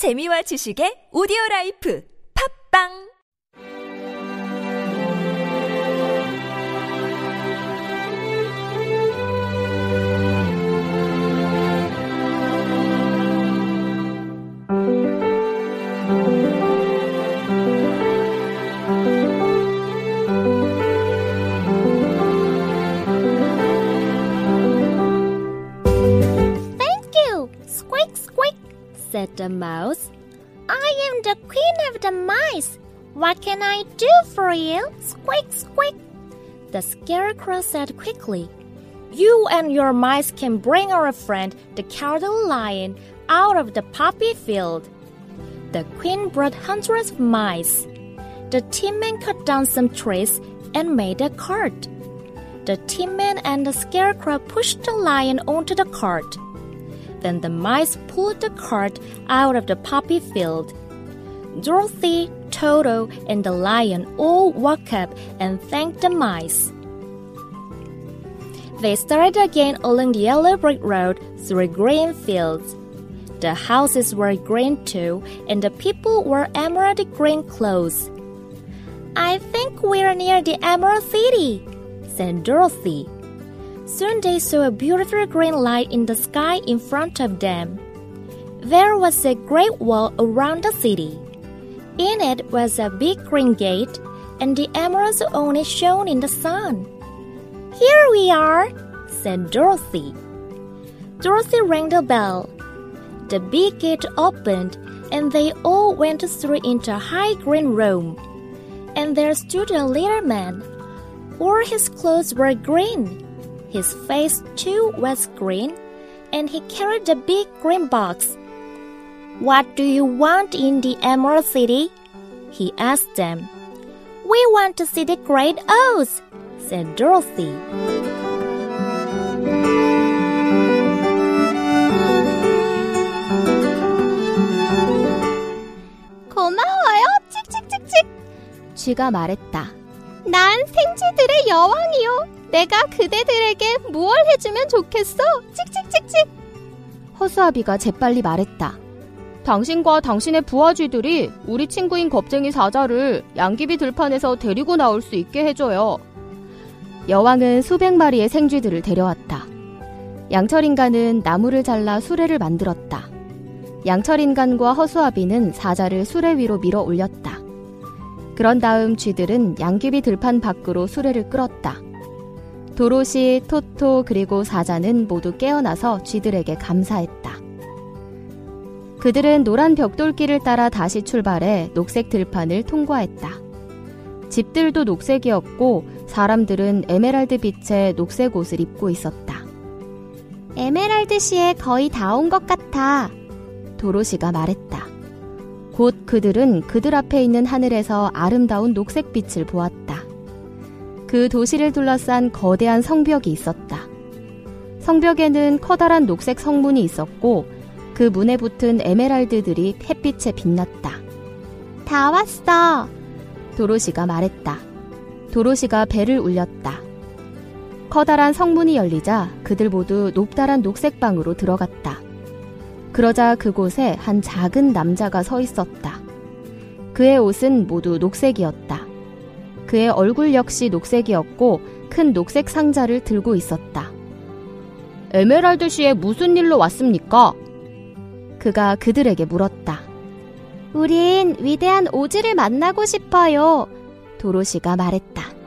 재미와 지식의 오디오 라이프. 팝빵 said the mouse. I am the queen of the mice. What can I do for you? Squeak, squeak. The scarecrow said quickly, You and your mice can bring our friend, the cowardly lion, out of the poppy field. The queen brought hundreds of mice. The tin man cut down some trees and made a cart. The tin man and the scarecrow pushed the lion onto the cart. Then the mice pulled the cart out of the poppy field. Dorothy, Toto, and the lion all walked up and thanked the mice. They started again along the yellow brick road through green fields. The houses were green too, and the people wore emerald green clothes. I think we're near the Emerald City, said Dorothy. Soon they saw a beautiful green light in the sky in front of them. There was a great wall around the city. In it was a big green gate, and the emeralds only shone in the sun. Here we are, said Dorothy. Dorothy rang the bell. The big gate opened, and they all went through into a high green room. And there stood a little man. All his clothes were green. His face too was green, and he carried a big green box. What do you want in the Emerald City? He asked them. We want to see the great Oz, said Dorothy. 고마워요. 칙칙칙칙. 쥐가 말했다. 난 생쥐들의 여왕이요. 내가 그대들에게 무얼 해주면 좋겠어? 칙칙칙칙. 허수아비가 재빨리 말했다. 당신과 당신의 부하쥐들이 우리 친구인 겁쟁이 사자를 양귀비 들판에서 데리고 나올 수 있게 해줘요. 여왕은 수백 마리의 생쥐들을 데려왔다. 양철인간은 나무를 잘라 수레를 만들었다. 양철인간과 허수아비는 사자를 수레 위로 밀어 올렸다. 그런 다음 쥐들은 양귀비 들판 밖으로 수레를 끌었다. 도로시, 토토, 그리고 사자는 모두 깨어나서 쥐들에게 감사했다. 그들은 노란 벽돌길을 따라 다시 출발해 녹색 들판을 통과했다. 집들도 녹색이었고 사람들은 에메랄드 빛의 녹색 옷을 입고 있었다. 에메랄드 시에 거의 다 온 것 같아. 도로시가 말했다. 곧 그들은 그들 앞에 있는 하늘에서 아름다운 녹색 빛을 보았다. 그 도시를 둘러싼 거대한 성벽이 있었다. 성벽에는 커다란 녹색 성문이 있었고 그 문에 붙은 에메랄드들이 햇빛에 빛났다. 다 왔어. 도로시가 말했다. 도로시가 배를 울렸다. 커다란 성문이 열리자 그들 모두 높다란 녹색 방으로 들어갔다. 그러자 그곳에 한 작은 남자가 서 있었다. 그의 옷은 모두 녹색이었다. 그의 얼굴 역시 녹색이었고 큰 녹색 상자를 들고 있었다. 에메랄드 시에 무슨 일로 왔습니까? 그가 그들에게 물었다. 우린 위대한 오즈를 만나고 싶어요. 도로시가 말했다.